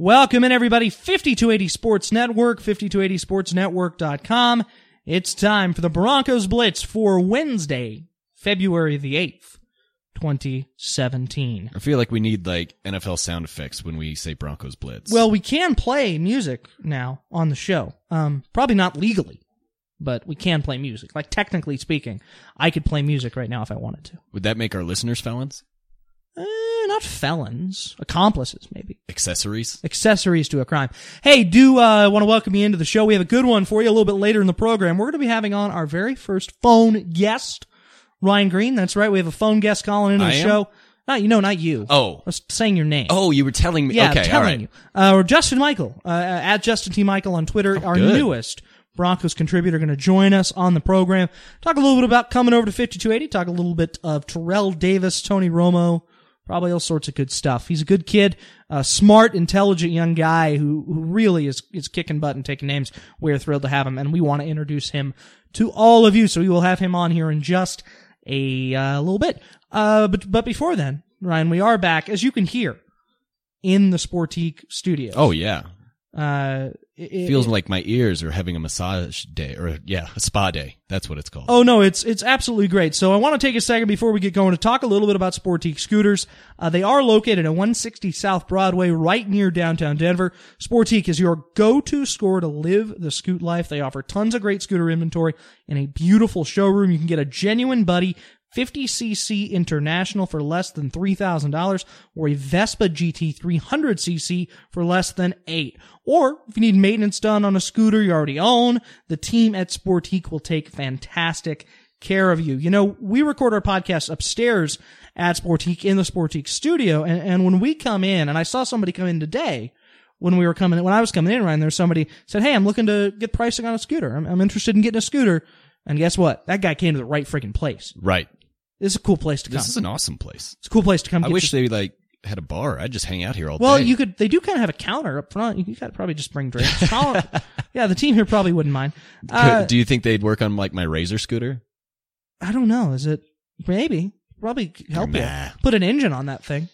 Welcome in everybody. 5280 Sports Network, 5280sportsnetwork.com. It's time for the Broncos Blitz for Wednesday, February the 8th, 2017. I feel like we need like NFL sound effects when we say Broncos Blitz. Well, we can play music now on the show. Um, probably not legally, but we can play music. Like technically speaking, I could play music right now if I wanted to. would that make our listeners felons? Eh, not felons, accomplices maybe. Accessories? accessories to a crime. Hey, do uh, want to welcome you into the show. We have a good one for you a little bit later in the program. We're going to be having on our very first phone guest, Ryan Greene. That's right. We have a phone guest calling into I the am? show. Not you know, not you. Oh. I was saying your name. Oh, you were telling me. yeah, okay, I'm telling right. you. Uh, or Justin Michael uh, at Justin T Michael on Twitter. our good. newest Broncos contributor going to join us on the program. Talk a little bit about coming over to 5280. Talk a little bit of Terrell Davis, Tony Romo, probably all sorts of good stuff. He's a good kid, a smart, intelligent young guy who, who really is, is kicking butt and taking names. We're thrilled to have him and we want to introduce him to all of you. So we will have him on here in just a uh, little bit. Uh, but, but before then, Ryan, we are back, as you can hear, in the Sportique studio. Oh, yeah. Uh, it, Feels it- like my ears are having a massage day, or yeah, a spa day. That's what it's called. Oh no, it's it's absolutely great. So I want to take a second before we get going to talk a little bit about Sportique scooters. Uh, they are located at 160 South Broadway, right near downtown Denver. Sportique is your go-to store to live the scoot life. They offer tons of great scooter inventory in a beautiful showroom. You can get a genuine buddy 50cc International for less than $3,000 or a Vespa GT 300cc for less than 8. Or if you need maintenance done on a scooter you already own, the team at Sportique will take fantastic care of you. You know, we record our podcast upstairs at Sportique in the Sportique studio and, and when we come in, and I saw somebody come in today, when we were coming in, when I was coming in, Ryan, there somebody said, Hey, I'm looking to get pricing on a scooter. I'm, I'm interested in getting a scooter. And guess what? That guy came to the right freaking place. Right. This is a cool place to come. This is an awesome place. it's a cool place to come. I wish your- they like had a bar. I'd just hang out here all well, day. Well, you could. They do kind of have a counter up front. You could probably just bring drinks. Yeah, the team here probably wouldn't mind. Uh, Do you think they'd work on like my razor scooter? I don't know. Is it maybe probably help Nah. you put an engine on that thing?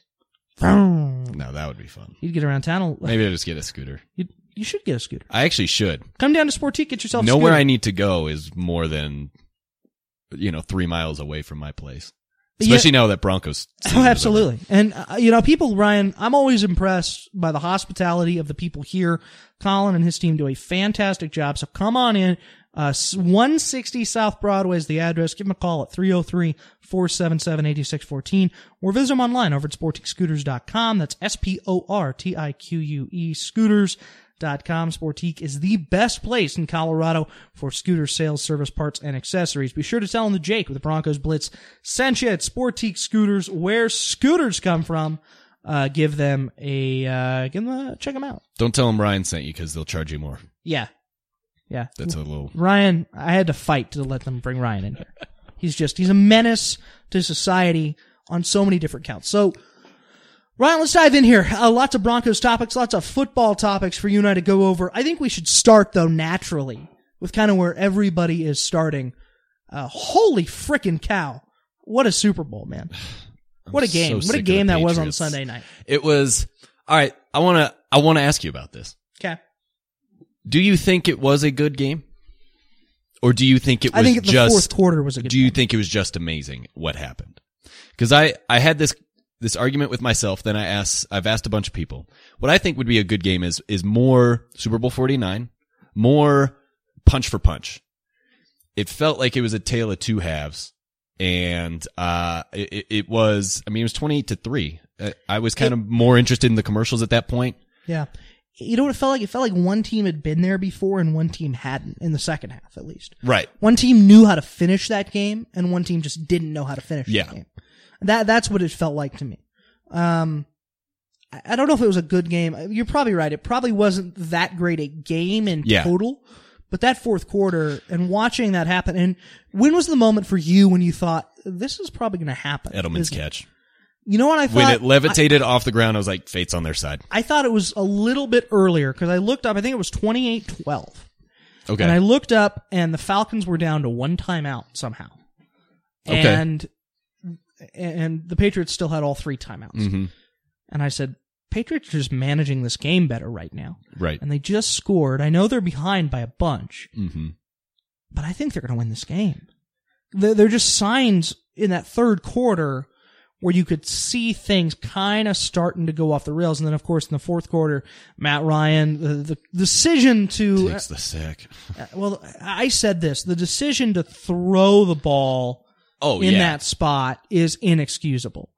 No, that would be fun. You'd get around town. Maybe I'll just get a scooter. You, you should get a scooter. I actually should. Come down to Sportique, get yourself. a Nowhere. I need to go is more than you know three miles away from my place. Yeah. Especially now that Broncos. Oh, absolutely. And, uh, you know, people, Ryan, I'm always impressed by the hospitality of the people here. Colin and his team do a fantastic job. So come on in. Uh, 160 South Broadway is the address. Give them a call at 303-477-8614 or visit them online over at sportiquescooters.com. That's S-P-O-R-T-I-Q-U-E scooters.com. Sportique is the best place in Colorado for scooter sales, service parts, and accessories. Be sure to tell them the Jake with the Broncos Blitz sent you at Sportique Scooters, where scooters come from. Uh, give them a, uh, give them a, check them out. Don't tell them Ryan sent you because they'll charge you more. Yeah. Yeah. That's a little. Ryan, I had to fight to let them bring Ryan in here. He's just, he's a menace to society on so many different counts. So, Ryan, let's dive in here. Uh, lots of Broncos topics, lots of football topics for you and I to go over. I think we should start though naturally with kind of where everybody is starting. Uh, holy frickin' cow. What a Super Bowl, man. What a game. sick what a game that was on Sunday night. It was all right. I want to. I want to ask you about this. Okay. Do you think it was a good game, or do you think it was I think the just? fourth quarter was a good do you game. think it was just amazing what happened? Because I I had this this argument with myself. Then I asked I've asked a bunch of people. What I think would be a good game is is more Super Bowl forty nine, more punch for punch. It felt like it was a tale of two halves, and uh, it, it was. I mean, it was twenty eight to three. Uh, I was kind of more interested in the commercials at that point. Yeah. You know what it felt like? It felt like one team had been there before and one team hadn't in the second half, at least. Right. One team knew how to finish that game and one team just didn't know how to finish Yeah. That that's what it felt like to me. Um, I I don't know if it was a good game. You're probably right. It probably wasn't that great a game in Yeah. total. But that fourth quarter and watching that happen, and when was the moment for you when you thought this is probably going to happen? Edelman's it? catch. You know what I thought? When it levitated off the ground, I was like, fate's on their side. I thought it was a little bit earlier because I looked up. I think it was 28-12. Okay. And I looked up, and the Falcons were down to one timeout somehow. Okay. And and the Patriots still had all three timeouts. Mhm. And I said, Patriots are just managing this game better right now. Right. And they just scored. I know they're behind by a bunch, hmm but I think they're going to win this game. They're, they're just signs in that third quarter where you could see things kind of starting to go off the rails. And then, of course, in the fourth quarter, Matt Ryan, the, the decision to, Takes the sack. uh, well, I said this, the decision to throw the ball Oh in yeah. that spot is inexcusable.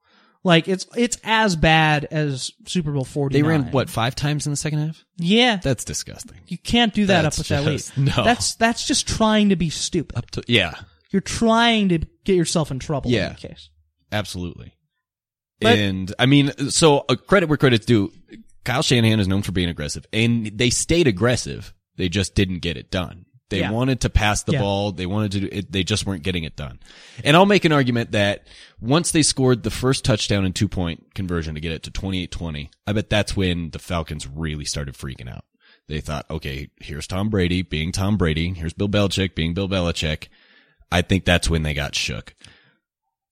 Like it's it's as bad as Super Bowl forty. they ran what five times in the second half? Yeah, That's disgusting. you can't do that That's up with that lead. just- no. That's that's just trying to be stupid. Up to yeah, You're trying to get yourself in trouble. Yeah. In that case. absolutely. But- and I mean, so uh, credit where credit's due. Kyle Shanahan is known for being aggressive, and they stayed aggressive. They just didn't get it done. They Yeah. wanted to pass the Yeah. ball. They wanted to do it. They just weren't getting it done. And I'll make an argument that once they scored the first touchdown and two point conversion to get it to 28-20, I bet that's when the Falcons really started freaking out. They thought, okay, here's Tom Brady being Tom Brady. Here's Bill Belichick being Bill Belichick. I think that's when they got shook.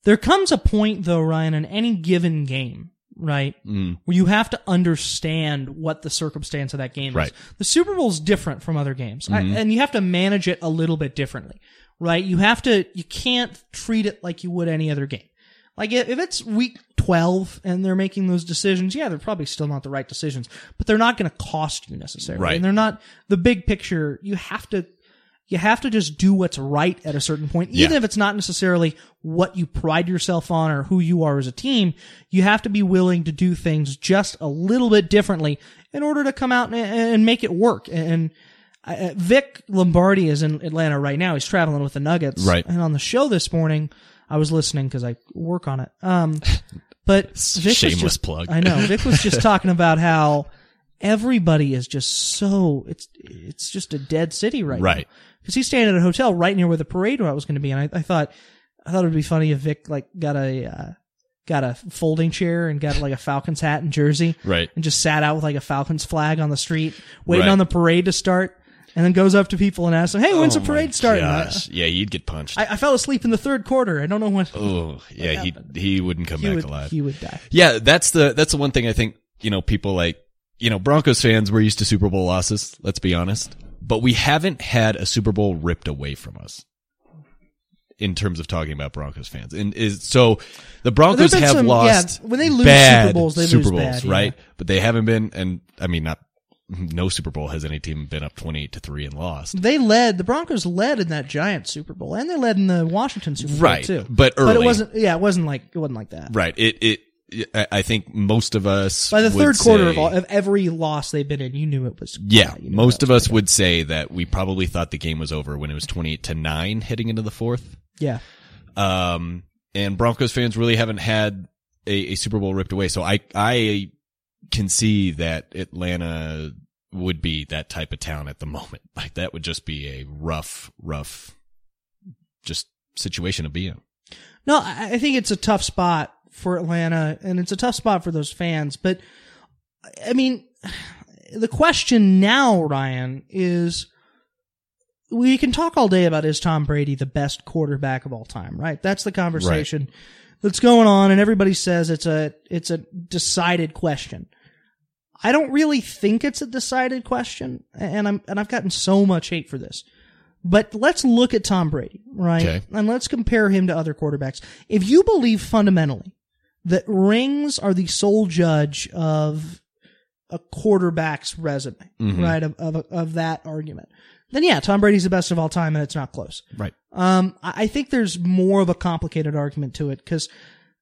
There comes a point though, Ryan, in any given game, right, Mm. where you have to understand what the circumstance of that game Right. is. The Super Bowl is different from other games, I- and you have to manage it a little bit differently, right? You have to, you can't treat it like you would any other game. Like if if it's week 12 and they're making those decisions, yeah, they're probably still not the right decisions, but they're not going to cost you necessarily. Right. And they're not the big picture. You have to, you have to just do what's right at a certain point, even Yeah. if it's not necessarily what you pride yourself on or who you are as a team. You have to be willing to do things just a little bit differently in order to come out and, and make it work. And uh, Vic Lombardi is in Atlanta right now. He's traveling with the Nuggets. Right. And on the show this morning, I was listening because I work on it. Um, but Vic was Shameless just, plug. I know Vic was just talking about how everybody is just so it's it's just a dead city right now. Right. Because he's staying at a hotel right near where the parade route was going to be, and I, I thought I thought it'd be funny if Vic like got a uh, got a folding chair and got like a Falcons hat and jersey, Right. and just sat out with like a Falcons flag on the street, waiting Right. on the parade to start, and then goes up to people and asks them, "Hey, when's Oh the parade starting?" Gosh. Yeah, you'd get punched. I, I fell asleep in the third quarter. I don't know when oh, yeah, he he wouldn't come he back would alive. he would die. Yeah, that's the that's the one thing I think you know people like you know Broncos fans we're used to Super Bowl losses. Let's be honest, but we haven't had a Super Bowl ripped away from us in terms of talking about Broncos fans. And is so the Broncos have some- lost yeah, when they lose bad Super Bowls, they lose Super Bowls, bad, yeah. right? But they haven't been, and I mean not. No Super Bowl has any team been up twenty eight to three and lost. They led the Broncos led in that giant Super Bowl, and they led in the Washington Super Bowl Right, too. but but it wasn't. Yeah, it wasn't like it wasn't like that. Right. It it. I think most of us By the third quarter of, all, of every loss they've been in, you knew it was. Yeah, you most of us would say that we probably thought the game was over when it was 28 to 9 heading into the fourth. Yeah, Um, and Broncos fans really haven't had a, a Super Bowl ripped away. So I, I can see that Atlanta would be that type of town at the moment. Like that would just be a rough, rough, just situation to be in. no, I think it's a tough spot for Atlanta, and it's a tough spot for those fans. But I mean, the question now, Ryan, is we can talk all day about is Tom Brady the best quarterback of all time, right? That's the conversation that's going on, and everybody says it's a it's a decided question. I don't really think it's a decided question, and I'm and I've gotten so much hate for this. But let's look at Tom Brady, right? Okay. And let's compare him to other quarterbacks. If you believe fundamentally that rings are the sole judge of a quarterback's resume, Mhm. right? Of, of of that argument, then yeah, Tom Brady's the best of all time, and it's not close. Right. Um, I I think there's more of a complicated argument to it because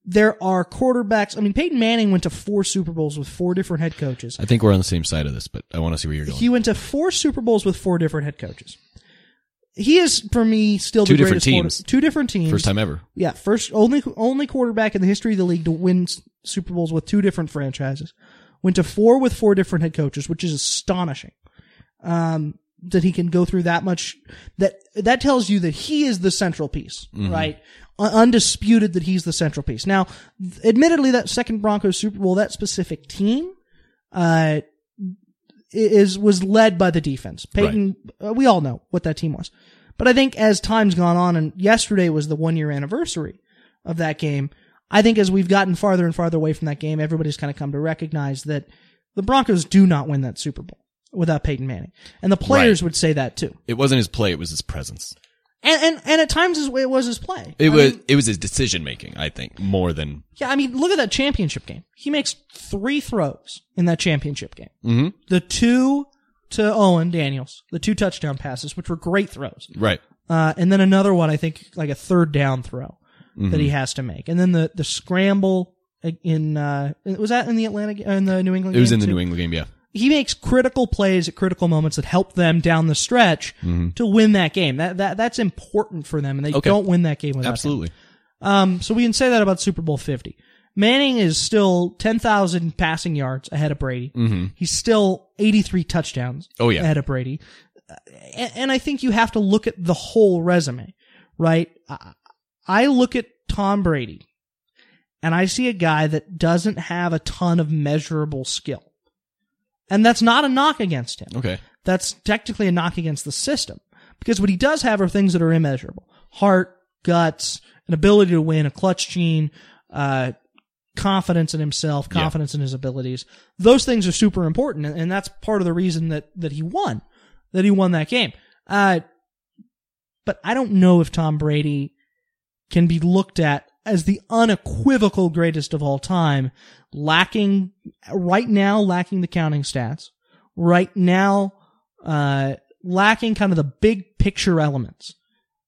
there are quarterbacks. I mean, Peyton Manning went to four Super Bowls with four different head coaches. I think we're on the same side of this, but I want to see where you're going. He went to four Super Bowls with four different head coaches. He is, for me, still Two the different greatest quarter- teams. two different teams. First time ever. Yeah, first only only quarterback in the history of the league to win Super Bowls with two different franchises. Went to four with four different head coaches, which is astonishing. Um, that he can go through that much. That that tells you that he is the central piece, right? Undisputed that he's the central piece. Now, admittedly, that second Broncos Super Bowl, that specific team, uh, is was led by the defense. Peyton, uh, we all know what that team was. But I think as time's gone on, and yesterday was the one year anniversary of that game, I think as we've gotten farther and farther away from that game, everybody's kind of come to recognize that the Broncos do not win that Super Bowl without Peyton Manning. And the players would say that too. It wasn't his play; it was his presence. And, and, and at times it was his play. It I was mean, it was his decision making. I think more than yeah, I mean, look at that championship game. He makes three throws in that championship game. Mhm. The two to Owen Daniels, the two touchdown passes, which were great throws. right. Uh, and then another one, I think, like a third down throw that he has to make. And then the, the scramble in, uh, was that in the Atlanta, in the New England game? It was in the too? New England game. Yeah. He makes critical plays at critical moments that help them down the stretch to win that game. That that that's important for them, and they Okay. don't win that game without him. Absolutely. Um, so we can say that about Super Bowl Fifty. Manning is still ten thousand passing yards ahead of Brady. Mm-hmm. He's still eighty three touchdowns. Oh, yeah. ahead of Brady. Uh, And, and I think you have to look at the whole resume, right? I look at Tom Brady, and I see a guy that doesn't have a ton of measurable skill. And that's not a knock against him. Okay. That's technically a knock against the system. Because what he does have are things that are immeasurable. Heart, guts, an ability to win, a clutch gene, uh, confidence in himself, Yeah. confidence in his abilities. Those things are super important, and, and that's part of the reason that, that he won, that he won that game. Uh, but I don't know if Tom Brady can be looked at as the unequivocal greatest of all time, lacking right now, lacking the counting stats, right now, uh, lacking kind of the big picture elements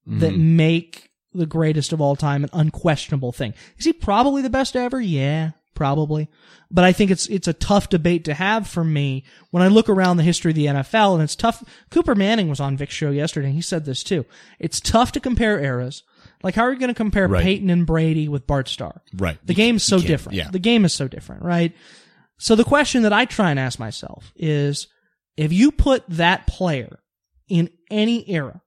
that make the greatest of all time an unquestionable thing. Is he probably the best ever? Yeah, probably. But I think it's it's a tough debate to have for me when I look around the history of the NFL, and it's tough. Cooper Manning was on Vic's show yesterday, and he said this too. It's tough to compare eras. Like, how are you going to compare Right. Peyton and Brady with Bart Starr? Right. The You game's so different. yeah. The game is so different, right? So the question that I try and ask myself is if you put that player in any era,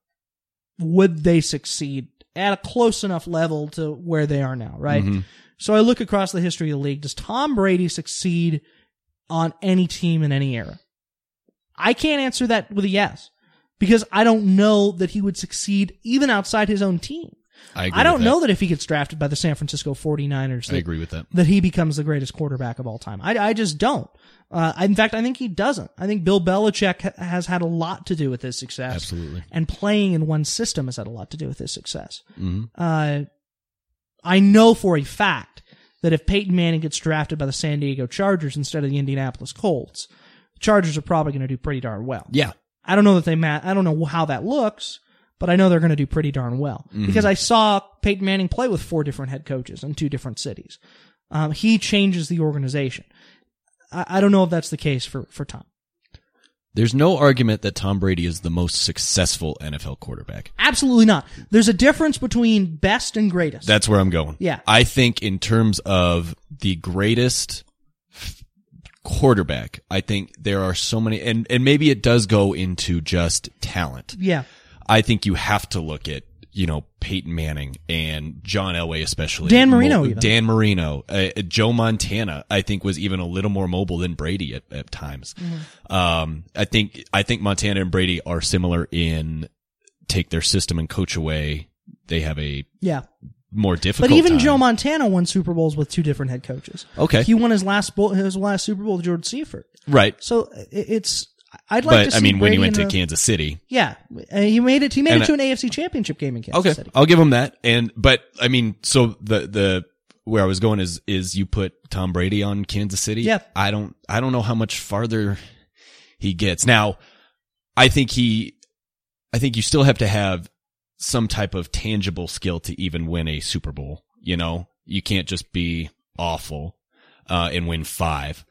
would they succeed at a close enough level to where they are now, right? Mm-hmm. So I look across the history of the league. Does Tom Brady succeed on any team in any era? I can't answer that with a yes because I don't know that he would succeed even outside his own team. I I don't that. know that if he gets drafted by the San Francisco 49ers, I agree with that. that he becomes the greatest quarterback of all time. I, I just don't. Uh, in fact, I think he doesn't. I think Bill Belichick has had a lot to do with his success. Absolutely. And playing in one system has had a lot to do with his success. Mhm. Uh, I know for a fact that if Peyton Manning gets drafted by the San Diego Chargers instead of the Indianapolis Colts, the Chargers are probably going to do pretty darn well. Yeah. I don't know that they ma- I don't know how that looks, but I know they're going to do pretty darn well because I saw Peyton Manning play with four different head coaches in two different cities. Um, he changes the organization. I, I don't know if that's the case for for Tom. There's no argument that Tom Brady is the most successful NFL quarterback. Absolutely not. There's a difference between best and greatest. That's where I'm going. Yeah. I think in terms of the greatest quarterback, I think there are so many, and, and maybe it does go into just talent. yeah. I think you have to look at, you know, Peyton Manning and John Elway, especially. Dan Marino Mo-. Dan Marino. Uh, Joe Montana, I think was even a little more mobile than Brady at, at times. Mm-hmm. Um, I think, I think Montana and Brady are similar in take their system and coach away. They have a Yeah. more difficult But even time. Joe Montana won Super Bowls with two different head coaches. Okay. He won his last bowl, his last Super Bowl with George Seifert. Right. So it's I'd like to see I mean, when he went to a- Kansas City, Yeah, uh, he made it. He made And it to an AFC Championship game in Kansas okay, City. I'll give him that. And but I mean, so the the where I was going is is you put Tom Brady on Kansas City. Yeah. I don't I don't know how much farther he gets. Now, I think he, I think you still have to have some type of tangible skill to even win a Super Bowl. You know, you can't just be awful uh, and win five.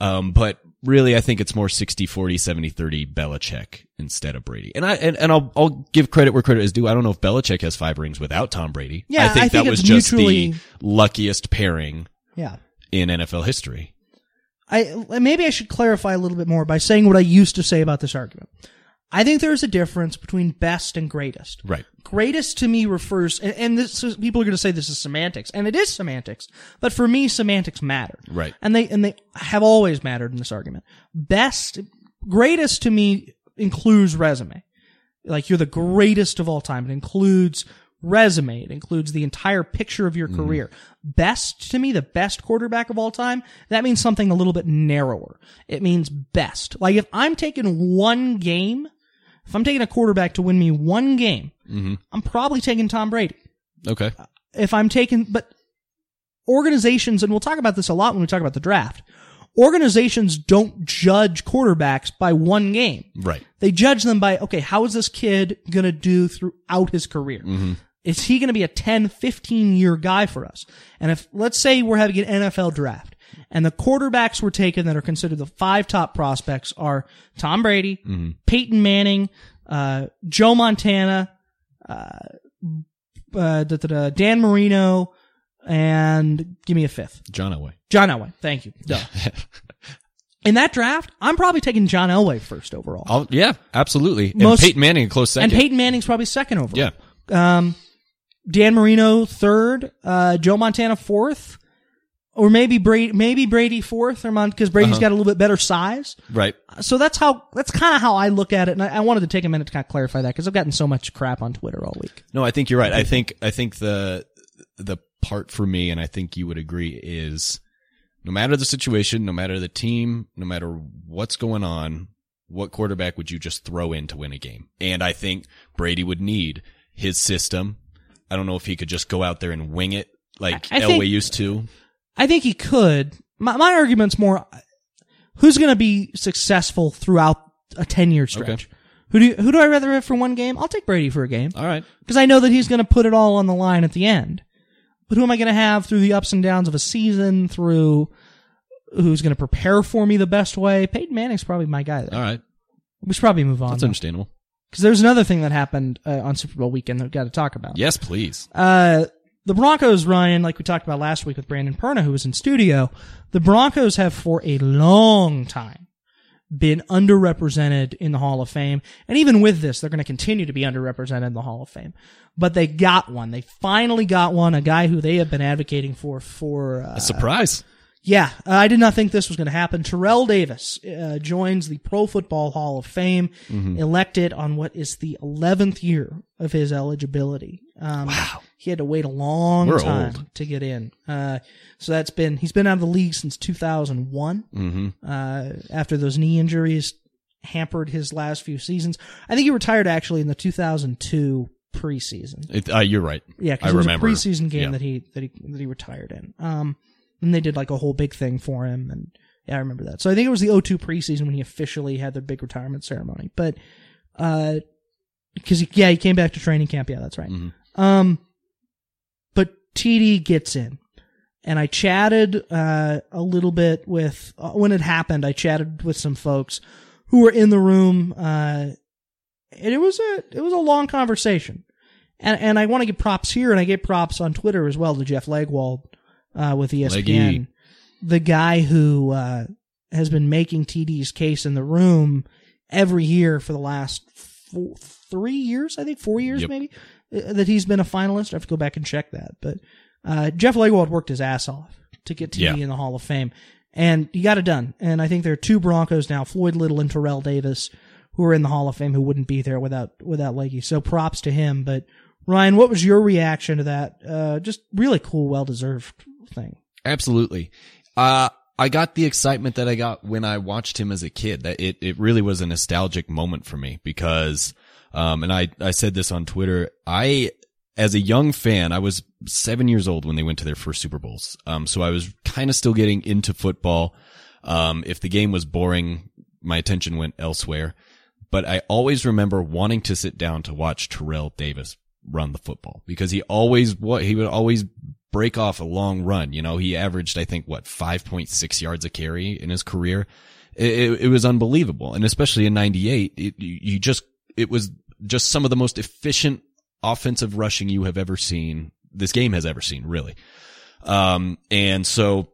Um, but really, I think it's more 60, 40, 70, 30 Belichick instead of Brady. And I, and, and I'll, I'll give credit where credit is due. I don't know if Belichick has five rings without Tom Brady. Yeah, I think I think that was just mutually- the luckiest pairing Yeah. in NFL history. I maybe I should clarify a little bit more by saying what I used to say about this argument. I think there is a difference between best and greatest. Right. Greatest to me refers, and, and this is, people are going to say this is semantics, and it is semantics. But for me, semantics matter. Right. And they and they have always mattered in this argument. Best, greatest to me includes resume. Like you're the greatest of all time. It includes resume. It includes the entire picture of Mm-hmm. your career. Best to me, the best quarterback of all time, that means something a little bit narrower. It means best. Like if I'm taking one game, if I'm taking a quarterback to win me one game, Mm-hmm. I'm probably taking Tom Brady. Okay. If I'm taking, but organizations, and we'll talk about this a lot when we talk about the draft, organizations don't judge quarterbacks by one game. Right. They judge them by, okay, how is this kid going to do throughout his career? Is he going to be a 10, 15 year guy for us? And if, let's say we're having an NFL draft and the quarterbacks were taken that are considered the five top prospects are Tom Brady, Peyton Manning, uh, Joe Montana, uh, uh, da, da, da, Dan Marino, and give me a fifth. John Elway. John Elway. Thank you. Duh. In that draft, I'm probably taking John Elway first overall. I'll, yeah, absolutely. Most- and Peyton Manning a close second. And Peyton Manning's probably second overall. yeah. Um, Dan Marino third, uh, Joe Montana fourth, or maybe Brady, maybe Brady fourth, or because Brady's Uh-huh. got a little bit better size. Right. So that's how that's kind of how I look at it, and I, I wanted to take a minute to kind of clarify that because I've gotten so much crap on Twitter all week. No, I think you're right. I think I think the the part for me, and I think you would agree, is no matter the situation, no matter the team, no matter what's going on, what quarterback would you just throw in to win a game? And I think Brady would need his system. I don't know if he could just go out there and wing it like I- I Elway think- used to. I think he could. My my argument's more who's going to be successful throughout a ten year stretch. Okay. Who do you, who do I rather have for one game? I'll take Brady for a game. All right. because I know that he's going to put it all on the line at the end. But who am I going to have through the ups and downs of a season? Through who's going to prepare for me the best way? Peyton Manning's probably my guy. There. All right. We should probably move on That's understandable. because there's another thing that happened uh, on Super Bowl weekend that we've got to talk about. Yes, please. Uh, the Broncos, Ryan, like we talked about last week with Brandon Perna, who was in studio, the Broncos have for a long time been underrepresented in the Hall of Fame. And even with this, they're going to continue to be underrepresented in the Hall of Fame. But they got one. They finally got one, a guy who they have been advocating for, for, uh, A surprise. Yeah, I did not think this was going to happen. Terrell Davis uh, joins the Pro Football Hall of Fame, Mm-hmm. elected on what is the 11th year of his eligibility. Um, Wow. He had to wait a long We're time old. to get in. Uh, so that's been, he's been out of the league since 2001, Mm-hmm. uh, after those knee injuries hampered his last few seasons. I think he retired actually in the 2002 preseason. It, uh, you're right. Yeah, I because it was remember. a preseason game Yeah. that he that he that he retired in. Um, and they did like a whole big thing for him, and yeah, I remember that. So I think it was the O2 preseason when he officially had the big retirement ceremony. But uh, because yeah, he came back to training camp. Yeah, that's right. Mhm. Um, but TD gets in, and I chatted uh a little bit with uh, when it happened. I chatted with some folks who were in the room. Uh, and it was a it was a long conversation and and I want to give props here, and I give props on Twitter as well to Jeff Legwold uh, with ESPN, Leggy. the guy who uh, has been making TD's case in the room every year for the last four, three years, I think four years Yep. maybe uh, that he's been a finalist. I have to go back and check that, but uh, Jeff Legwold worked his ass off to get TD Yeah. in the Hall of Fame, and he got it done. And I think there are two Broncos now, Floyd Little and Terrell Davis, who are in the Hall of Fame who wouldn't be there without without Leggy. So props to him. But Ryan, what was your reaction to that? Uh, just really cool, well deserved thing. Absolutely. Uh, I got the excitement that I got when I watched him as a kid. That it, it really was a nostalgic moment for me because, um, and I, I said this on Twitter. I, as a young fan, I was seven years old when they went to their first Super Bowls. Um, so I was kind of still getting into football. Um, if the game was boring, my attention went elsewhere. But I always remember wanting to sit down to watch Terrell Davis run the football because he always what he would always break off a long run. You know, he averaged I think what 5.6 yards a carry in his career. It, it, it was unbelievable, and especially in '98, it, you just it was just some of the most efficient offensive rushing you have ever seen. This game has ever seen, really. Um, and so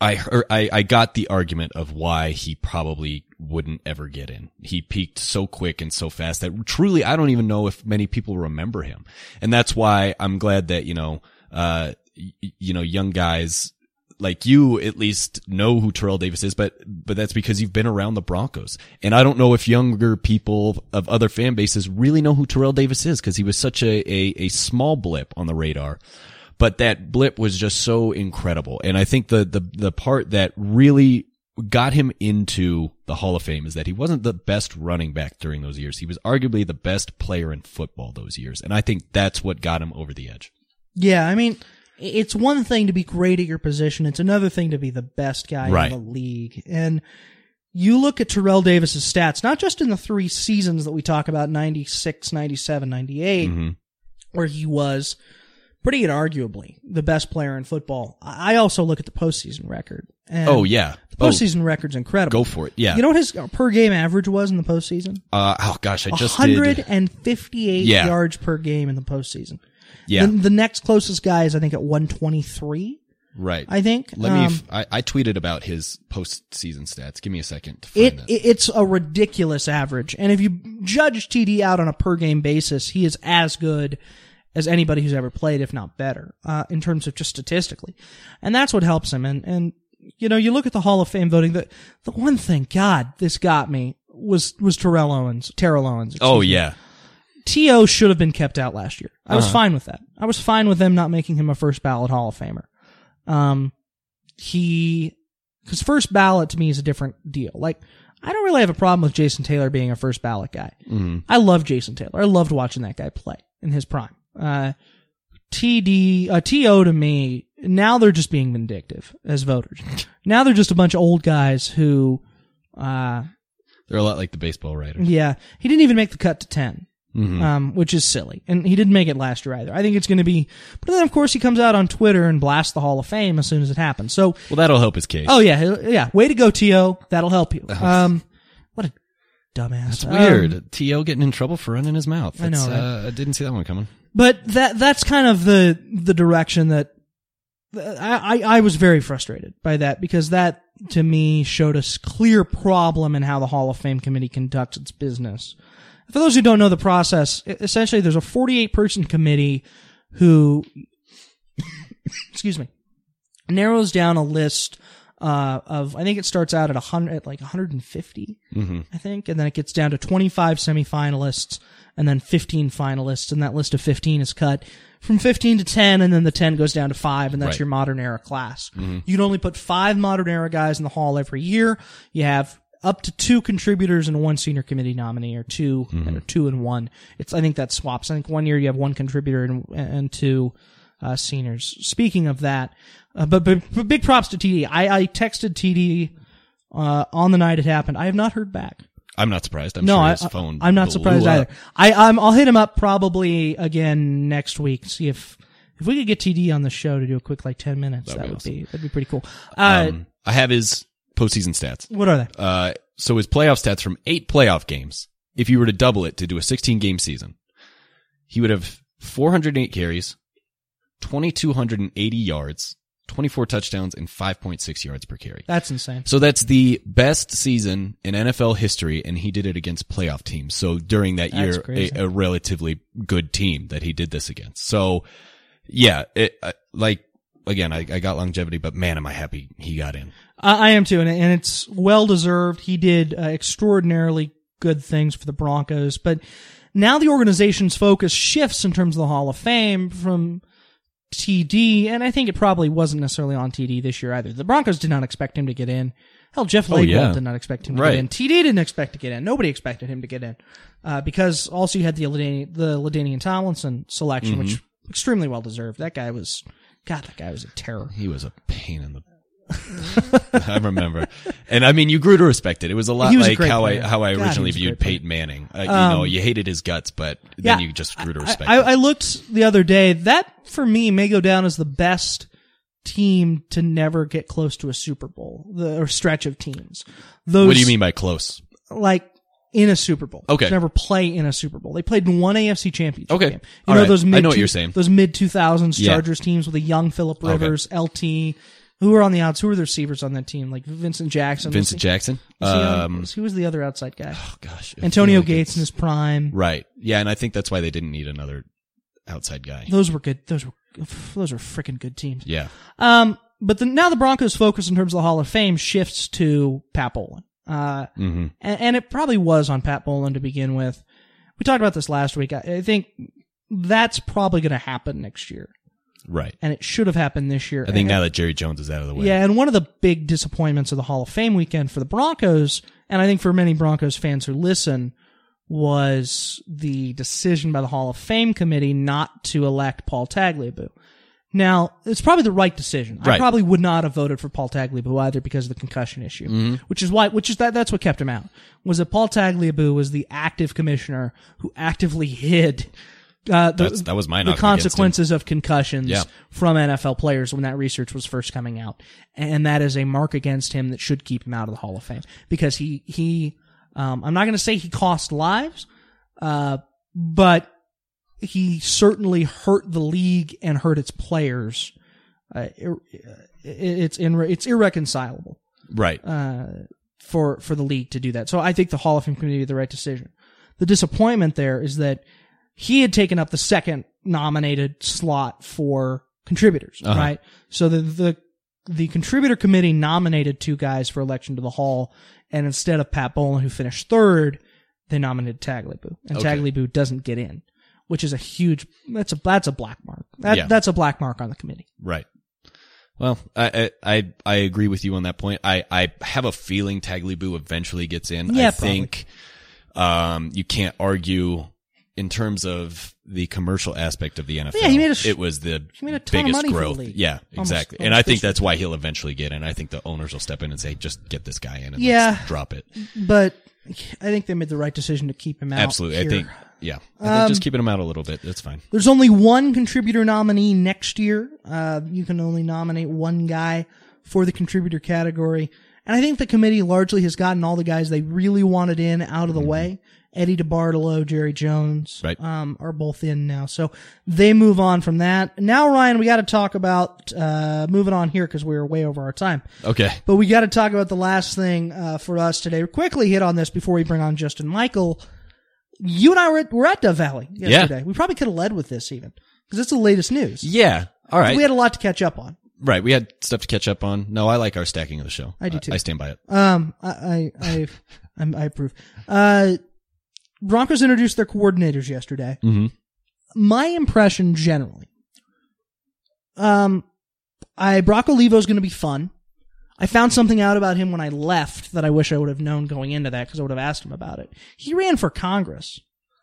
I heard, I, I got the argument of why he probably wouldn't ever get in. He peaked so quick and so fast that truly I don't even know if many people remember him. And that's why I'm glad that, you know, uh, y- you know, young guys like you at least know who Terrell Davis is, but, but that's because you've been around the Broncos. And I don't know if younger people of other fan bases really know who Terrell Davis is because he was such a, a, a small blip on the radar. But that blip was just so incredible. And I think the, the, the part that really got him into the Hall of Fame is that he wasn't the best running back during those years. He was arguably the best player in football those years. And I think that's what got him over the edge. Yeah, I mean, it's one thing to be great at your position. It's another thing to be the best guy Right. in the league. And you look at Terrell Davis's stats, not just in the three seasons that we talk about, 96, 97, 98, Mhm. where he was pretty inarguably the best player in football. I also look at the postseason record. And Oh yeah. The Oh, postseason record's incredible. go for it. Yeah. You know what his per game average was in the postseason? uh, oh gosh, I just did. 158 Yeah. yards per game in the postseason. Yeah. The, the next closest guy is, I think, at 123. Right. I think. Let me. Um, F- I, I tweeted about his postseason stats. Give me a second to find it, it it's a ridiculous average, and if you judge TD out on a per game basis, he is as good as anybody who's ever played, if not better, uh, in terms of just statistically, and that's what helps him. And and you know, you look at the Hall of Fame voting. The the one thing, God, this got me was was Terrell Owens, Terrell Owens. oh yeah. me. T.O. should have been kept out last year. I was Uh-huh. fine with that. I was fine with them not making him a first ballot Hall of Famer. Um, he, cause first ballot to me is a different deal. Like, I don't really have a problem with Jason Taylor being a first ballot guy. Mhm. I love Jason Taylor. I loved watching that guy play in his prime. Uh, TD, uh, TO to me, now they're just being vindictive as voters. now they're just a bunch of old guys who, uh, They're a lot like the baseball writers. yeah, he didn't even make the cut to 10 Mhm. um, which is silly. And he didn't make it last year either. I think it's going to be, but then of course he comes out on Twitter and blasts the Hall of Fame as soon as it happens. So, Well, that'll help his case. oh yeah, yeah, way to go, T.O. That'll help you. Um, what a dumbass. It's Um, weird. T.O. getting in trouble for running his mouth. I know, right? uh, I didn't see that one coming. but that, that's kind of the, the direction that I, I, I was very frustrated by that because that to me showed a clear problem in how the Hall of Fame committee conducts its business. For those who don't know the process, essentially there's a 48 person committee who, excuse me, narrows down a list uh, of I think it starts out at a hundred, at like 150, hmm I think, and then it gets down to 25 semifinalists and then 15 finalists, and that list of 15 is cut from 15 to 10, and then the 10 goes down to five, and that's Right. your modern era class. You can only put five modern era guys in the hall every year. You have up to two contributors and one senior committee nominee, or 2 or two and one. It's I think that swaps. I think one year you have one contributor and, and two uh, seniors. Speaking of that, uh, but, but but big props to TD. I, I texted TD uh, on the night it happened. I have not heard back. I'm not surprised. I'm No, sure I, his phone. I'm not surprised up. either. I, I'm, I'll hit him up probably again next week. See if if we could get TD on the show to do a quick like ten minutes. That'd that be would awesome. be that'd be pretty cool. Uh, Um, I have his postseason stats. what are they? Uh, so his playoff stats from eight playoff games, if you were to double it to do a 16 game season, he would have 408 carries, 2,280 yards, 24 touchdowns, and 5.6 yards per carry. That's insane. So that's the best season in NFL history, and he did it against playoff teams. So during that That's year, a, a relatively good team that he did this against. So, yeah, it, uh, like again, I, I got longevity, but man, am I happy he got in. I, I am too, and, and it's well deserved. He did uh, extraordinarily good things for the Broncos, but now the organization's focus shifts in terms of the Hall of Fame from TD, and I think it probably wasn't necessarily on TD this year either. The Broncos did not expect him to get in. Hell, Jeff Oh, yeah. did not expect him to Right. get in. TD didn't expect to get in. Nobody expected him to get in, uh, because also you had the Ladani- the LaDainian Tomlinson selection, which Mm-hmm. extremely well deserved. That guy was, God, that guy was a terror. He was a pain in the. I remember, and I mean, you grew to respect it. It was a lot He was a like great how player. I how I God, he originally was a viewed great Peyton Manning. Uh, you know, you hated his guts, but then you just grew to respect. I, him. I looked the other day. That for me may go down as the best team to never get close to a Super Bowl, the or stretch of teams. Those what do you mean by close? like in a Super Bowl? Okay. to never play in a Super Bowl. They played in one AFC Championship Okay. game. You All know right. those I mid know what you're saying. Those mid two thousands Yeah. Chargers teams with a young Philip. Rivers, LT. Who were on the outs? Who were the receivers on that team? Like Vincent Jackson. Vincent was he, Jackson. was he on- Um, was- who was the other outside guy? oh gosh, I Antonio feel like Gates in his prime. Right. Yeah, and I think that's why they didn't need another outside guy. Those were good. Those were those were freaking good teams. Yeah. Um, but the, now the Broncos' focus in terms of the Hall of Fame shifts to Pat Bowlen. Uh, hmm and, and it probably was on Pat Bowlen to begin with. We talked about this last week. I, I think that's probably going to happen next year, Right. and it should have happened this year. I think And- now that Jerry Jones is out of the way. yeah, and one of the big disappointments of the Hall of Fame weekend for the Broncos, and I think for many Broncos fans who listen, was the decision by the Hall of Fame committee not to elect Paul Tagliabue. Now, it's probably the right decision. I probably would not have voted for Paul Tagliabue either because of the concussion issue, Mm-hmm. which is why, which is that, that's what kept him out. Was that Paul Tagliabue was the active commissioner who actively hid uh, the, that was my the knock against him. consequences of concussions Yeah. from NFL players when that research was first coming out, and that is a mark against him that should keep him out of the Hall of Fame because he he um, I'm not going to say he cost lives, uh, but he certainly hurt the league and hurt its players. Uh, ir- it's in, it's irreconcilable Right. uh, for for the league to do that. So I think the Hall of Fame committee did the right decision. The disappointment there is that he had taken up the second nominated slot for contributors, Uh-huh. right? So the the the contributor committee nominated two guys for election to the Hall, and instead of Pat Bowlen, who finished third, they nominated Tagliabue, and Okay. Tagliabue doesn't get in, which is a huge that's a that's a black mark. That, Yeah. That's a black mark on the committee. Right. Well, I, I I agree with you on that point. I I have a feeling Tagliabue eventually gets in. Yeah, I think um you can't argue in terms of the commercial aspect of the NFL. Yeah, he made a it was the he made a ton of biggest money for the growth. Yeah, Almost- exactly. and almost I think that's why he'll eventually get in. I think the owners will step in and say, "Just get this guy in and Yeah. drop it." But I think they made the right decision to keep him out. Absolutely. here. I think yeah. I Um, just keeping him out a little bit. That's fine. There's only one contributor nominee next year. Uh, you can only nominate one guy for the contributor category. And I think the committee largely has gotten all the guys they really wanted in out of the way. Eddie DeBartolo, Jerry Jones, Right. um, are both in now. So they move on from that. Now, Ryan, we got to talk about, uh, moving on here because we were way over our time. Okay. But we got to talk about the last thing uh, for us today. Quickly hit on this before we bring on Justin Michael. You and I were at, were at Dove Valley yesterday. We probably could have led with this even because it's the latest news. Yeah. All right. We had a lot to catch up on. right. We had stuff to catch up on. No, I like our stacking of the show. I do too. I stand by it. Um, I I I, I'm, I approve. Uh, Broncos introduced their coordinators yesterday. Mm-hmm. My impression generally, um, I Brock Olivo's going to be fun. I found something out about him when I left that I wish I would have known going into that because I would have asked him about it. He ran for Congress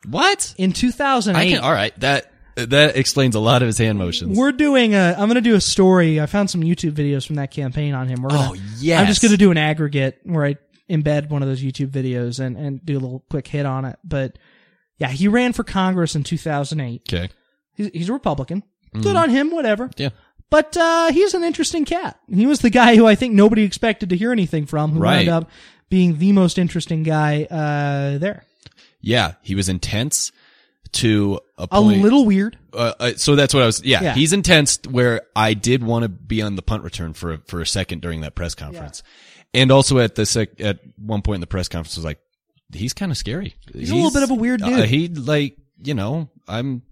What? in I 2008. can, all right. That that explains a lot of his hand motions. We're doing a. I'm going to do a story. I found some YouTube videos from that campaign on him. We're gonna, Oh, yes. I'm just going to do an aggregate where I embed one of those YouTube videos and and do a little quick hit on it. But yeah, he ran for Congress in 2008. Okay. He's, he's a Republican. Good on him. Whatever. Yeah. But uh, he's an interesting cat. He was the guy who I think nobody expected to hear anything from, who Right. wound up being the most interesting guy uh, there. Yeah. He was intense to a A little weird. uh, uh, so that's what I was. Yeah, Yeah. he's intense. Where I did want to be on the punt return for a, for a second during that press conference, and also at the sec, at one point in the press conference was like, he's kind of scary. He's, a little bit of a weird dude. Uh, he like you know I'm.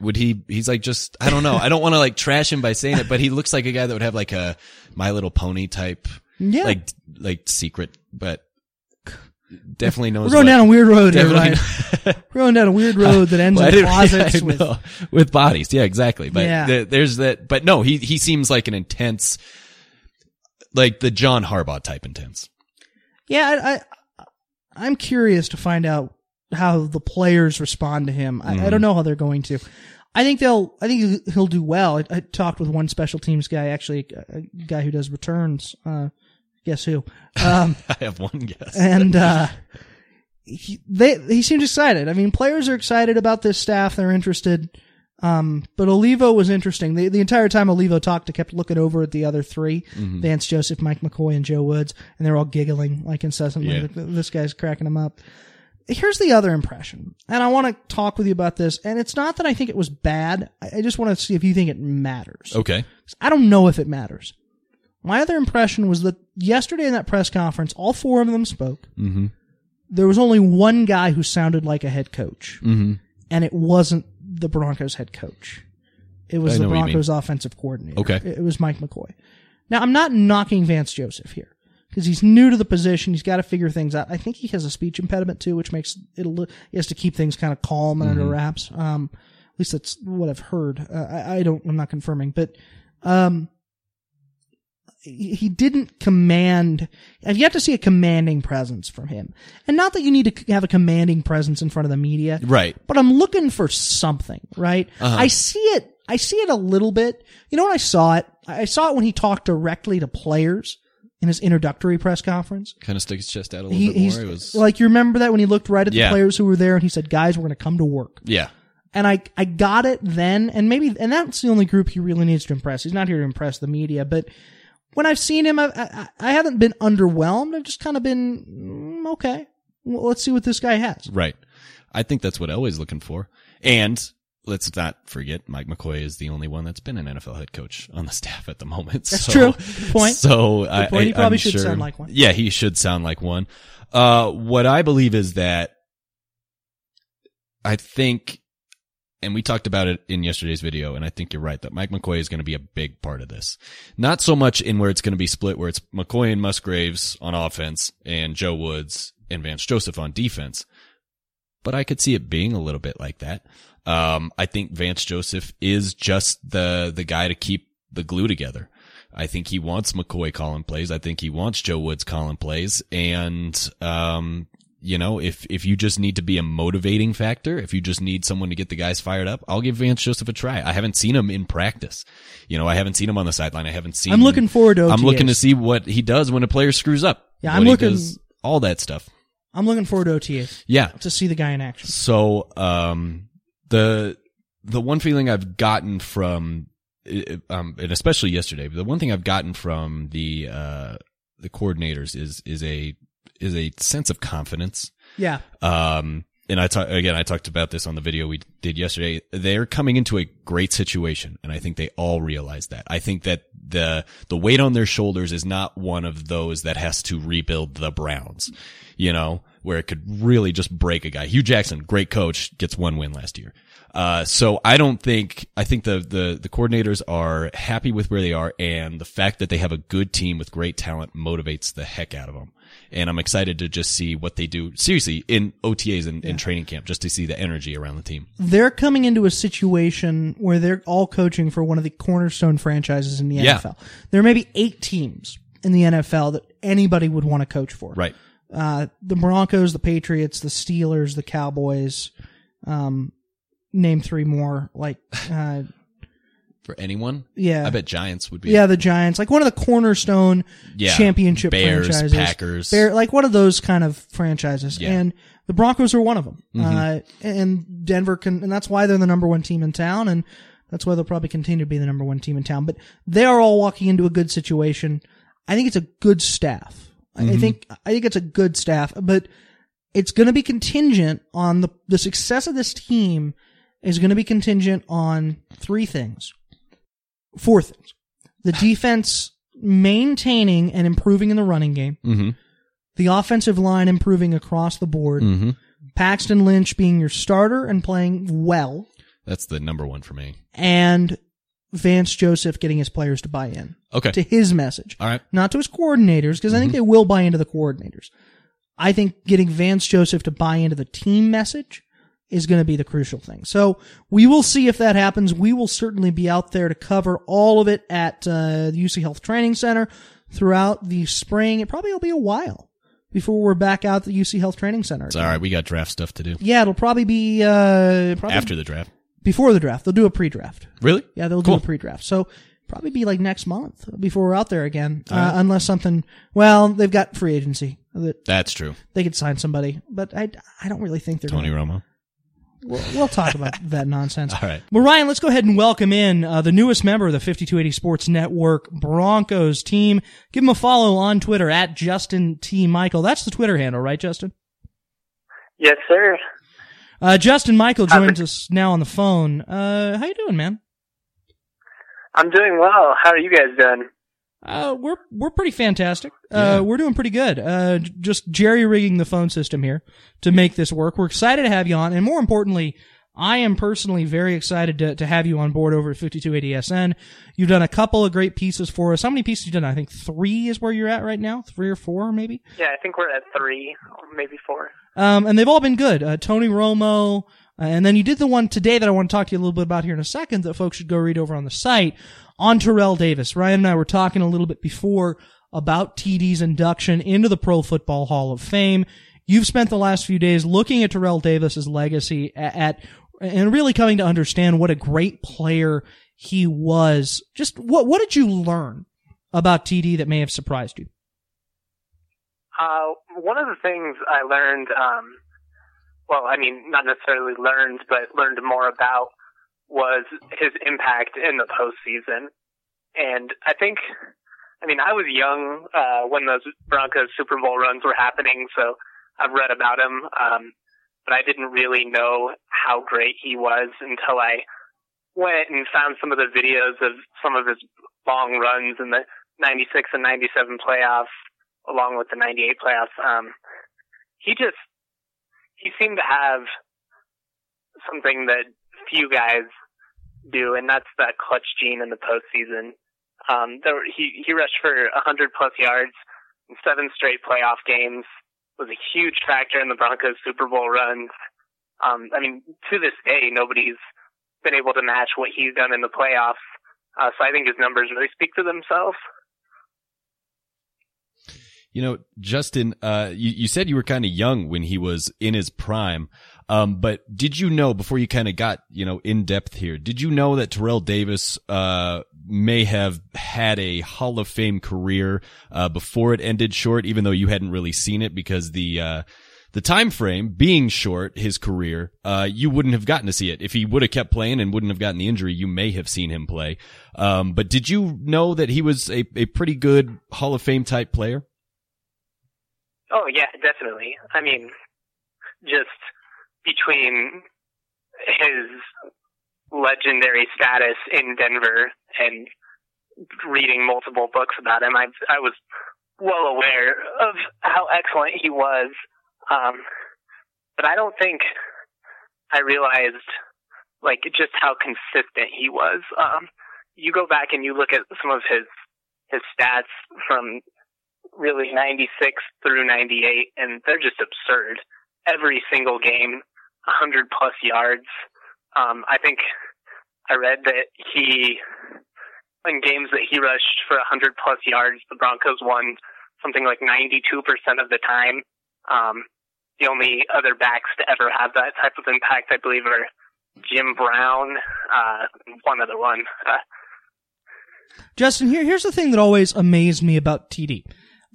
Would he? He's like just I don't know. I don't want to like trash him by saying it, but he looks like a guy that would have like a My Little Pony type, Yeah. like like secret, but definitely knows. We're going what- down a weird road here, Ryan. We're going down a weird road that ends Well, in closets I with. with bodies. Yeah, exactly. But Yeah. the- there's that. But no, he he seems like an intense, like the John Harbaugh type intense. Yeah, I, I I'm curious to find out how the players respond to him. I, Mm-hmm. I don't know how they're going to. I think they'll. I think he'll do well. I, I talked with one special teams guy, actually, a, a guy who does returns. Uh, guess who? Um, I have one guess. and uh, he they he seems excited. I mean, players are excited about this staff. They're interested. Um, but Olivo was interesting. The, the entire time Olivo talked, I kept looking over at the other 3 Mm-hmm. Vance Joseph, Mike McCoy, and Joe Woods, and they're all giggling like incessantly. Yeah. This guy's cracking them up. Here's the other impression, and I want to talk with you about this. And it's not that I think it was bad. I, I just want to see if you think it matters. Okay. I don't know if it matters. My other impression was that yesterday in that press conference, all four of them spoke. Mm-hmm. There was only one guy who sounded like a head coach, Mm-hmm. and it wasn't the Broncos head coach. It was I the know what you mean. Broncos offensive coordinator. Okay. It, was Mike McCoy. Now, I'm not knocking Vance Joseph here because he's new to the position. He's got to figure things out. I think he has a speech impediment too, which makes it a li- he has to keep things kind of calm and Mm-hmm. under wraps. Um, at least that's what I've heard. Uh, I, I don't, I'm not confirming, but, um, he he didn't command. You have to see a commanding presence from him, and not that you need to have a commanding presence in front of the media, Right. but I'm looking for something, right? Uh-huh. I see it. I see it a little bit. You know when I saw it? I saw it when he talked directly to players in his introductory press conference. Kind of stick his chest out a little He, bit more. It was like, you remember that when he looked right at the players who were there and he said, guys, we're going to come to work. yeah. And I, I got it then, and maybe, and that's the only group he really needs to impress. He's not here to impress the media, but when I've seen him, I, I, I haven't been underwhelmed. I've just kind of been, mm, okay, well, let's see what this guy has. Right. I think that's what Elway's looking for. And let's not forget, Mike McCoy is the only one that's been an NFL head coach on the staff at the moment. That's So- true. Good point. So I, point. He probably I'm should sure- sound like one. Yeah, he should sound like one. Uh, what I believe is that I think, and we talked about it in yesterday's video, and I think you're right that Mike McCoy is going to be a big part of this. Not so much in where it's going to be split, where it's McCoy and Musgraves on offense and Joe Woods and Vance Joseph on defense, but I could see it being a little bit like that. Um, I think Vance Joseph is just the the guy to keep the glue together. I think he wants McCoy calling plays. I think he wants Joe Woods calling plays. And, um, you know, if, if you just need to be a motivating factor, if you just need someone to get the guys fired up, I'll give Vance Joseph a try. I haven't seen him in practice. You know, I haven't seen him on the sideline. I haven't seen I'm looking forward to I'm looking to see what he does when a player screws up. Yeah, I'm looking- does, all that stuff. I'm looking forward to OTAs Yeah. to see the guy in action. So, um, the, the one feeling I've gotten from, um, and especially yesterday, the one thing I've gotten from the, uh, the coordinators is, is a, is a sense of confidence. Yeah. Um, and I talk, again, I talked about this on the video we did yesterday. They're coming into a great situation. And I think they all realize that. I think that the, the weight on their shoulders is not one of those that has to rebuild the Browns, you know, where it could really just break a guy. Hue Jackson, great coach, gets one win last year. Uh, so I don't think, I think the, the, the coordinators are happy with where they are and the fact that they have a good team with great talent motivates the heck out of them. And I'm excited to just see what they do seriously in OTAs and in training camp, just to see the energy around the team. They're coming into a situation where they're all coaching for one of the cornerstone franchises in the Yeah. NFL. There may be eight teams in the NFL that anybody would want to coach for. Right. Uh, the Broncos, the Patriots, the Steelers, the Cowboys, um, name three more. Like, uh, For anyone. yeah. I bet Giants would be. Yeah, the Giants, like one of the cornerstone Yeah. championship Bears, franchises. Packers. Bear, like one of those kind of franchises. Yeah. Mm-hmm. And the Broncos are one of them. Uh, and Denver can, and that's why they're the number one team in town. And that's why they'll probably continue to be the number one team in town. But they are all walking into a good situation. I think it's a good staff. I- Mm-hmm. I think, I think it's a good staff, but it's going to be contingent on the, the success of this team is going to be contingent on three things. Four things. The defense maintaining and improving in the running game. Mm-hmm. The offensive line improving across the board. Mm-hmm. Paxton Lynch being your starter and playing well. That's the number one for me. And Vance Joseph getting his players to buy in Okay. to his message. All right. Not to his coordinators, because I think they will buy into the coordinators. I think getting Vance Joseph to buy into the team message is going to be the crucial thing. So we will see if that happens. We will certainly be out there to cover all of it at uh, the UC Health Training Center throughout the spring. It probably will be a while before we're back out at the UC Health Training Center. It's all right. We got draft stuff to do Yeah, it'll probably be uh, probably after the draft. before the draft. They'll do a pre-draft. Really? Yeah, they'll Cool. do a pre-draft. So probably be like next month before we're out there again, uh, unless something. Well, they've got free agency that That's true. they could sign somebody, but I, I don't really think they're. Tony Gonna, Romo. We'll, we'll talk about that nonsense. All right. Well, Ryan, let's go ahead and welcome in uh, the newest member of the 5280 Sports Network Broncos team. Give him a follow on Twitter at Justin T Michael. That's the Twitter handle, right, Justin? Yes, sir. Uh, Justin Michael How's joins us now on the phone. Uh, how you doing, man? I'm doing well. How are you guys doing? Uh, we're we're pretty fantastic. Uh, we're doing pretty good. Uh, j- just jerry rigging the phone system here to make this work. We're excited to have you on, and more importantly, I am personally very excited to, to have you on board over at 5280SN. You've done a couple of great pieces for us. How many pieces you done? I think three is where you're at right now. Three or four, maybe. Yeah, I think we're at three, maybe four. Um, and they've all been good. Uh, Tony Romo, uh, and then you did the one today that I want to talk to you a little bit about here in a second that folks should go read over on the site on Terrell Davis. Ryan and I were talking a little bit before about TD's induction into the Pro Football Hall of Fame. You've spent the last few days looking at Terrell Davis's legacy at, at and really coming to understand what a great player he was. Just what what did you learn about TD that may have surprised you? Uh, one of the things I learned, um, well, I mean, not necessarily learned, but learned more about was his impact in the postseason. And I think, I mean, I was young uh, when those Broncos Super Bowl runs were happening, so I've read about him. Um, but I didn't really know how great he was until I went and found some of the videos of some of his long runs in the 96 and 97 playoffs, along with the 98 playoffs. Um, he just, he seemed to have something that few guys do, and that's that clutch gene in the postseason. Um, there, he, he rushed for 100 plus yards in seven straight playoff games was a huge factor in the Broncos Super Bowl runs. Um, I mean, to this day, nobody's been able to match what he's done in the playoffs. Uh, so I think his numbers really speak for themselves. You know, Justin, uh, you, you said you were kind of young when he was in his prime. Um, but did you know before you kind of got, you know, in depth here, did you know that Terrell Davis, uh, may have had a Hall of Fame career, uh, before it ended short, even though you hadn't really seen it because the, uh, the time frame being short, his career, uh, you wouldn't have gotten to see it. If he would have kept playing and wouldn't have gotten the injury, you may have seen him play. Um, but did you know that he was a, a pretty good Hall of Fame type player? Oh yeah, definitely. I mean, just between his legendary status in Denver and reading multiple books about him, I I was well aware of how excellent he was. Um, but I don't think I realized like just how consistent he was. Um, you go back and you look at some of his his stats from really 96 through 98 and they're just absurd. Every single game 100 plus yards. Um, I think I read that he, in games that he rushed for 100 plus yards, the Broncos won something like 92% of the time. Um, the only other backs to ever have that type of impact, I believe, are Jim Brown, uh, one other one. Uh, Justin, here, here's the thing that always amazed me about TD.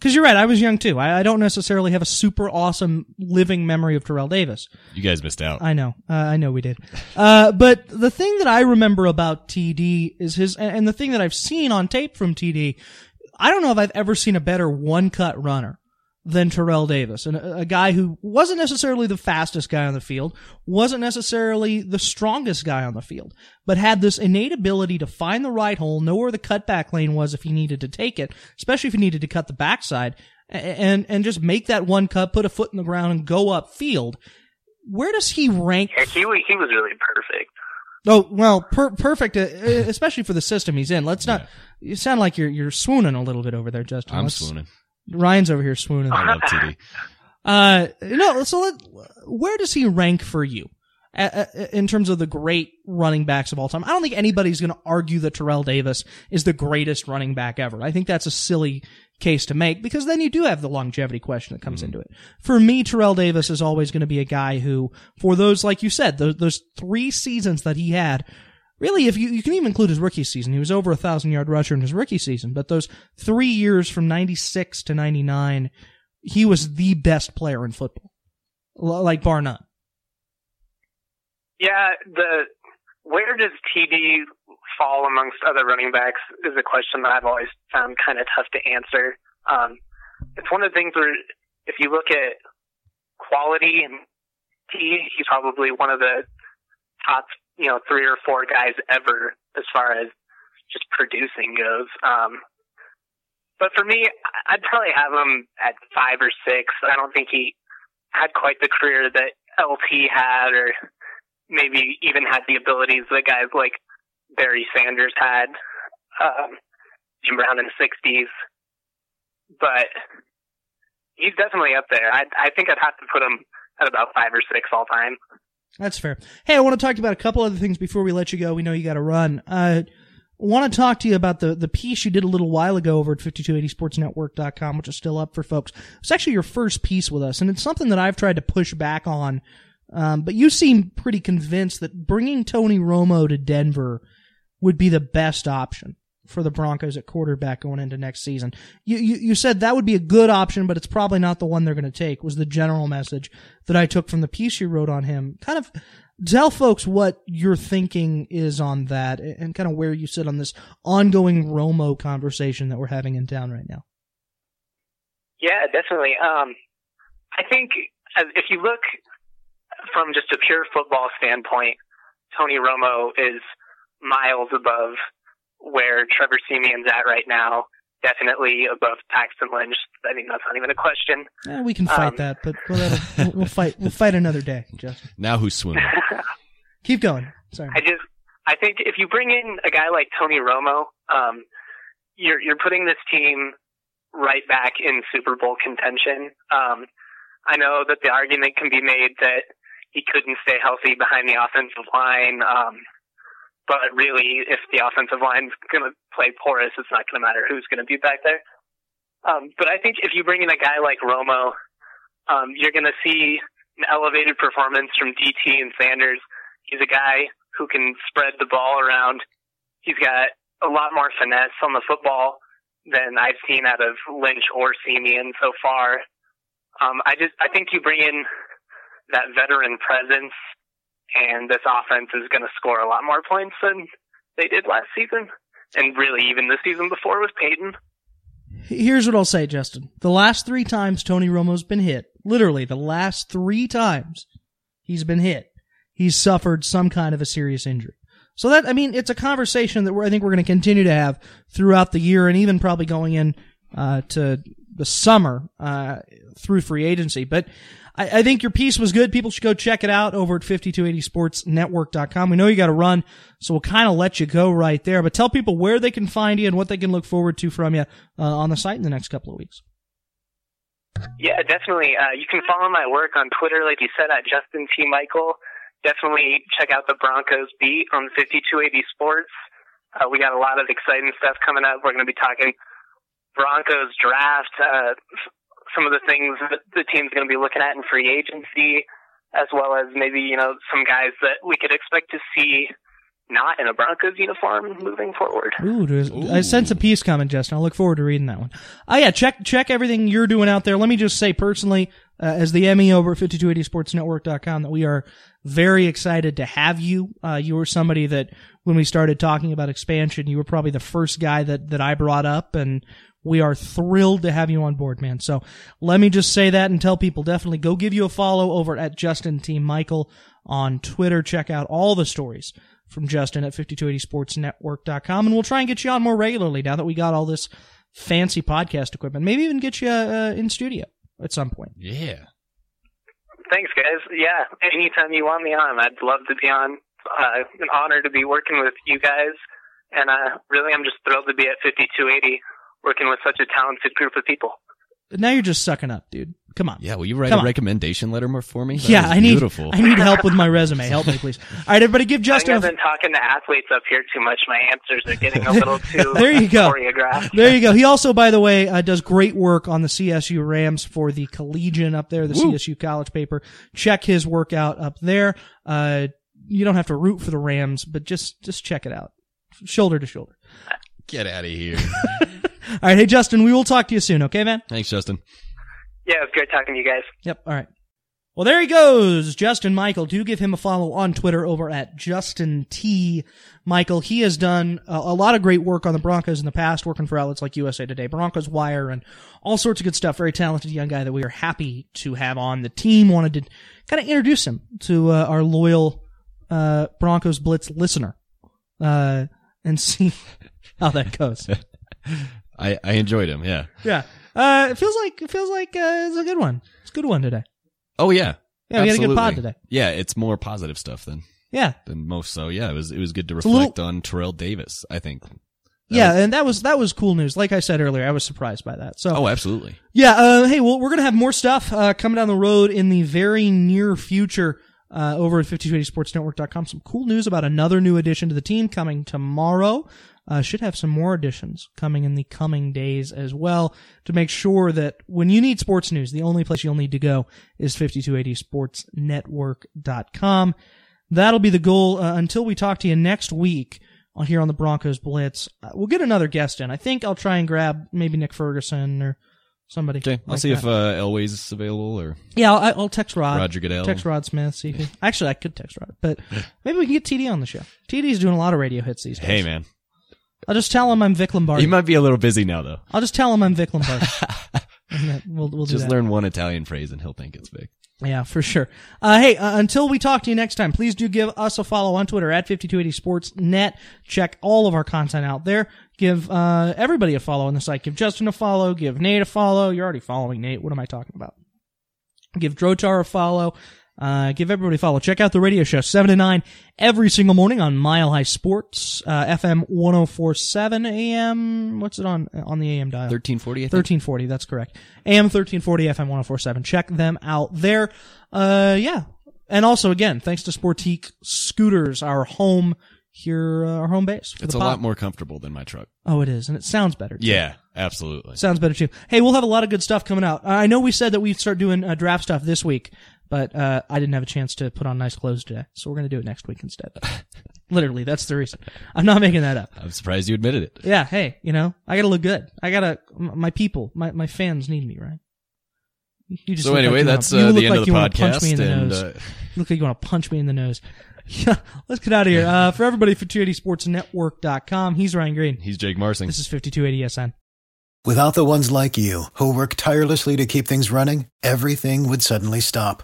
Because you're right, I was young too. I, I, don't necessarily have a super awesome living memory of Terrell Davis. You guys missed out. I know, uh, I know we did. Uh, but the thing that I remember about TD is his, and the thing that I've seen on tape from TD, I don't know if I've ever seen a better one cut runner than Terrell Davis, and a, a, guy who wasn't necessarily the fastest guy on the field, wasn't necessarily the strongest guy on the field, but had this innate ability to find the right hole, know where the cutback lane was if he needed to take it, especially if he needed to cut the backside, and and just make that one cut, put a foot in the ground, and go up field. Where does he rank? Yeah, he he was really perfect. Oh well, per- perfect, uh, especially for the system he's in. Let's not. Yeah. You sound like you're you're swooning a little bit over there, Justin. I'm Let's, swooning. Ryan's over here swooning. I love TD. Uh, no, so let, where does he rank for you? in terms of the great running backs of all time. I don't think anybody's going to argue that Terrell Davis is the greatest running back ever. I think that's a silly case to make because then you do have the longevity question that comes mm-hmm. into it. For me, Terrell Davis is always going to be a guy who, for those, like you said, those, those three seasons that he had, really, if you, you can even include his rookie season, he was over a thousand yard rusher in his rookie season, but those three years from 96 to 99, he was the best player in football. Like bar none. Yeah, the, where does TD fall amongst other running backs is a question that I've always found kind of tough to answer. Um, it's one of the things where if you look at quality, and T, he's probably one of the top you know, three or four guys ever as far as just producing goes. Um, but for me, I'd probably have him at five or six. I don't think he had quite the career that LT had or maybe even had the abilities that guys like Barry Sanders had, um, Jim Brown in the '60s. But he's definitely up there. I I think I'd have to put him at about five or six all time. That's fair. Hey, I want to talk about a couple other things before we let you go. We know you got to run. Uh, want to talk to you about the, the piece you did a little while ago over at 5280sportsnetwork.com, which is still up for folks. It's actually your first piece with us, and it's something that I've tried to push back on. Um, but you seem pretty convinced that bringing Tony Romo to Denver would be the best option for the Broncos at quarterback going into next season. You, you, you said that would be a good option, but it's probably not the one they're going to take was the general message that I took from the piece you wrote on him. Kind of tell folks what your thinking is on that and kind of where you sit on this ongoing Romo conversation that we're having in town right now. Yeah, definitely. Um, I think if you look from just a pure football standpoint, Tony Romo is miles above where Trevor Siemian's at right now. Definitely above Paxton Lynch. I mean, that's not even a question. Yeah, we can fight um, that, but we'll, we'll, we'll, fight. We'll fight another day, Justin. Now who's swimming? Keep going. Sorry. I just, I think if you bring in a guy like Tony Romo, um, you're you're putting this team right back in Super Bowl contention. Um, I know that the argument can be made that he couldn't stay healthy behind the offensive line. Um, but really, if the offensive line's going to play porous, it's not going to matter who's going to be back there. Um, but I think if you bring in a guy like Romo, um, you're going to see an elevated performance from DT and Sanders. He's a guy who can spread the ball around. He's got a lot more finesse on the football than I've seen out of Lynch or Siemian so far. Um, I just I think you bring in that veteran presence and this offense is going to score a lot more points than they did last season, and really even the season before with Peyton. Here's what I'll say, Justin. The last three times Tony Romo's been hit, literally the last three times he's been hit, he's suffered some kind of a serious injury. So that, I mean, it's a conversation that I think we're going to continue to have throughout the year and even probably going in, uh, to the summer, uh, through free agency. But I, I, think your piece was good. People should go check it out over at 5280sportsnetwork.com. We know you got to run, so we'll kind of let you go right there. But tell people where they can find you and what they can look forward to from you uh, on the site in the next couple of weeks. Yeah, definitely. Uh, you can follow my work on Twitter, like you said, at Justin T. Michael. Definitely check out the Broncos beat on 5280 Sports. Uh, we got a lot of exciting stuff coming up. We're going to be talking Broncos draft, uh, some of the things that the team's going to be looking at in free agency, as well as maybe, you know, some guys that we could expect to see not in a Broncos uniform moving forward. Ooh, Ooh. I sense a piece coming, Justin. I'll look forward to reading that one. Oh yeah, check check everything you're doing out there. Let me just say personally, uh, as the ME over at 5280sportsnetwork.com, that we are very excited to have you. Uh, you were somebody that when we started talking about expansion, you were probably the first guy that that I brought up, and we are thrilled to have you on board, man. So let me just say that and tell people definitely go give you a follow over at Justin T. Michael on Twitter. Check out all the stories from Justin at 5280sportsnetwork.com and we'll try and get you on more regularly now that we got all this fancy podcast equipment. Maybe even get you uh, in studio at some point. Yeah. Thanks, guys. Yeah, anytime you want me on, I'd love to be on. Uh, an honor to be working with you guys, and uh, really, I'm just thrilled to be at 5280 working with such a talented group of people. Now you're just sucking up, dude. Come on. Yeah, will you write Come a on. recommendation letter more for me? That yeah, I need beautiful. I need help with my resume. Help me, please. All right, everybody, give Justin. I've been talking to athletes up here too much. My answers are getting a little too there you go. choreographed. There you go. He also, by the way, uh, does great work on the CSU Rams for the Collegian up there, the Woo. CSU college paper. Check his work out up there. Uh, you don't have to root for the Rams, but just just check it out, shoulder to shoulder. Get out of here. All right, hey Justin, we will talk to you soon. Okay, man. Thanks, Justin. Yeah, it was great talking to you guys. Yep. All right. Well, there he goes, Justin Michael. Do give him a follow on Twitter over at Justin T. Michael. He has done a, a, lot of great work on the Broncos in the past, working for outlets like USA Today, Broncos Wire, and all sorts of good stuff. Very talented young guy that we are happy to have on the team. Wanted to kind of introduce him to uh, our loyal uh, Broncos Blitz listener uh, and see how that goes. I, I enjoyed him. Yeah. Yeah. Uh, it feels like it feels like uh, it's a good one. It's a good one today. Oh yeah. Yeah, we had a good pod today. Yeah, it's more positive stuff than Yeah. than most. So yeah, it was it was good to a little- reflect on Terrell Davis. I think. That yeah, was- and that was that was cool news. Like I said earlier, I was surprised by that. So oh, absolutely. Yeah, uh, hey, well, we're going to have more stuff uh, coming down the road in the very near future uh, over at 5280sportsnetwork.com. Some cool news about another new addition to the team coming tomorrow. Uh, should have some more additions coming in the coming days as well to make sure that when you need sports news, the only place you'll need to go is 5280sportsnetwork.com. That'll be the goal uh, until we talk to you next week here on the Broncos Blitz. Uh, we'll get another guest in. I think I'll try and grab maybe Nick Ferguson or somebody. Okay, I'll like see that. if uh, Elway's is available or Yeah, I'll, I'll text Rod. Roger Goodell. Text Rod Smith. See if he, actually, I could text Rod, but maybe we can get TD on the show. TD's doing a lot of radio hits these days. Hey man, I'll just tell him I'm Vic Lombardi. he might be a little busy now though. I'll just tell him I'm Vic Lombardi. We'll we'll do Just that. learn one Italian phrase and he'll think it's big. Yeah, for sure. Uh, hey, uh, until we talk to you next time, please do give us a follow on Twitter at 5280sportsnet. Check all of our content out there. Give uh, everybody a follow on the site. Give Justin a follow. Give Nate a follow. You're already following Nate. What am I talking about? Give Drotar a follow. Uh, give everybody a follow. Check out the radio show, 7 to 9, every single morning on Mile High Sports, uh, FM 1047 AM. What's it on, on the AM dial? Thirteen forty. I think. 1340, that's correct. AM 1340, FM 1047. Check them out there. Uh, yeah. And also, again, thanks to Sportique Scooters, our home here, uh, our home base. It's a pod. lot more comfortable than my truck. Oh, it is. And it sounds better. Too. Yeah, absolutely. Sounds better too. Hey, we'll have a lot of good stuff coming out. Uh, I know we said that we'd start doing uh, draft stuff this week, but uh, I didn't have a chance to put on nice clothes today, so we're going to do it next week instead. Literally, that's the reason. I'm not making that up. I'm surprised you admitted it. Yeah, hey, you know, I gotta look good. I gotta, my people, my, my fans need me, right? You just So look like anyway, you wanna- that's you uh, look the end like of you the wanna punch me in podcast, the and nose. uh, You look like you want to punch me in the nose. Yeah, let's get out of here. Uh, for everybody, for 280sportsnetwork.com, he's Ryan Greene. he's Jake Marsing. This is 5280SN. Without the ones like you, who work tirelessly to keep things running, everything would suddenly stop.